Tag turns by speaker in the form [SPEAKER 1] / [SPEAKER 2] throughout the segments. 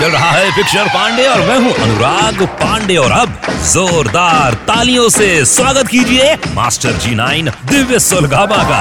[SPEAKER 1] चल रहा है पिक्चर पांडे और मैं हूँ अनुराग पांडे। और अब जोरदार तालियों से स्वागत कीजिए मास्टर जी नाइन दिव्य सुलगामा का।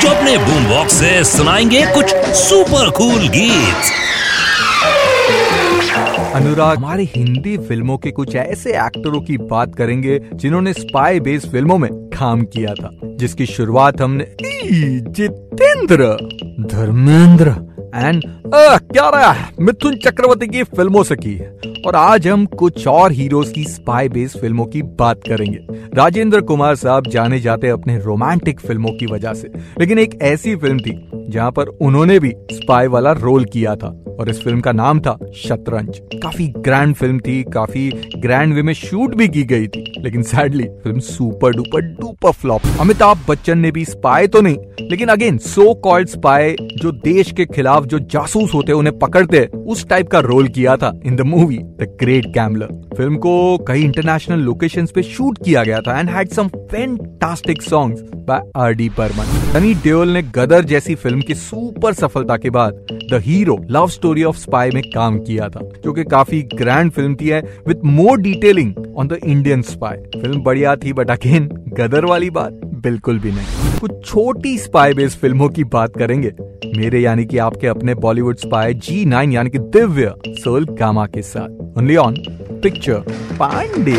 [SPEAKER 1] जो अपने बूम बॉक्स से सुनाएँगे कुछ सुपर कूल गीत।
[SPEAKER 2] अनुराग, हमारी हिंदी फ़िल्मों के कुछ ऐसे एक्टरों की बात करेंगे जिन्होंने स्पाई बेस्ड फ़िल्मों में काम किया था, जिसकी शुरुआत हमने जितेंद्र। धर्मेंद्र। एंड क्या रहा है? मिथुन चक्रवर्ती की फ़िल्मों से की और आज हम कुछ और हीरोज की स्पाई बेस्ड फ़िल्मों की बात करेंगे। राजेंद्र कुमार साहब जाने जाते अपने रोमांटिक फ़िल्मों की वजह से। लेकिन एक ऐसी फ़िल्म थी, जहाँ पर उन्होंने भी स्पाई वाला रोल किया था, और इस फ़िल्म का नाम था शतरंज। काफ़ी ग्रैंड फ़िल्म थी, काफ़ी ग्रैंड वे में शूट भी की गई थी, लेकिन sadly film super duper duper flop Amitabh Bachchan ने भी स्पाई तो नहीं, लेकिन अगेन सो कॉल्ड स्पाई जो देश के खिलाफ जो जासूस होते उन्हें पकड़ते, उस टाइप का रोल किया था in the movie the great gambler film को कई इंटरनेशनल लोकेशंस पे शूट किया गया था and had some fantastic songs by R D Burman Sunny Deol ने गदर जैसी फ़िल्म की सुपर सफलता के बाद the hero love story of spy में काम किया था, जो कि काफ़ी ग्रैंड फ़िल्म थी है with more detailing on the Indian spy film बढ़िया थी बट अगेन गदर वाली बात. बिल्कुल भी नहीं। कुछ छोटी स्पाई बेस्ड फ़िल्मों की बात करेंगे। मेरे यानी कि आपके अपने बॉलीवुड स्पाई जी नाइन यानी कि दिव्य, सोल कामा के साथ। Only on picture Pandey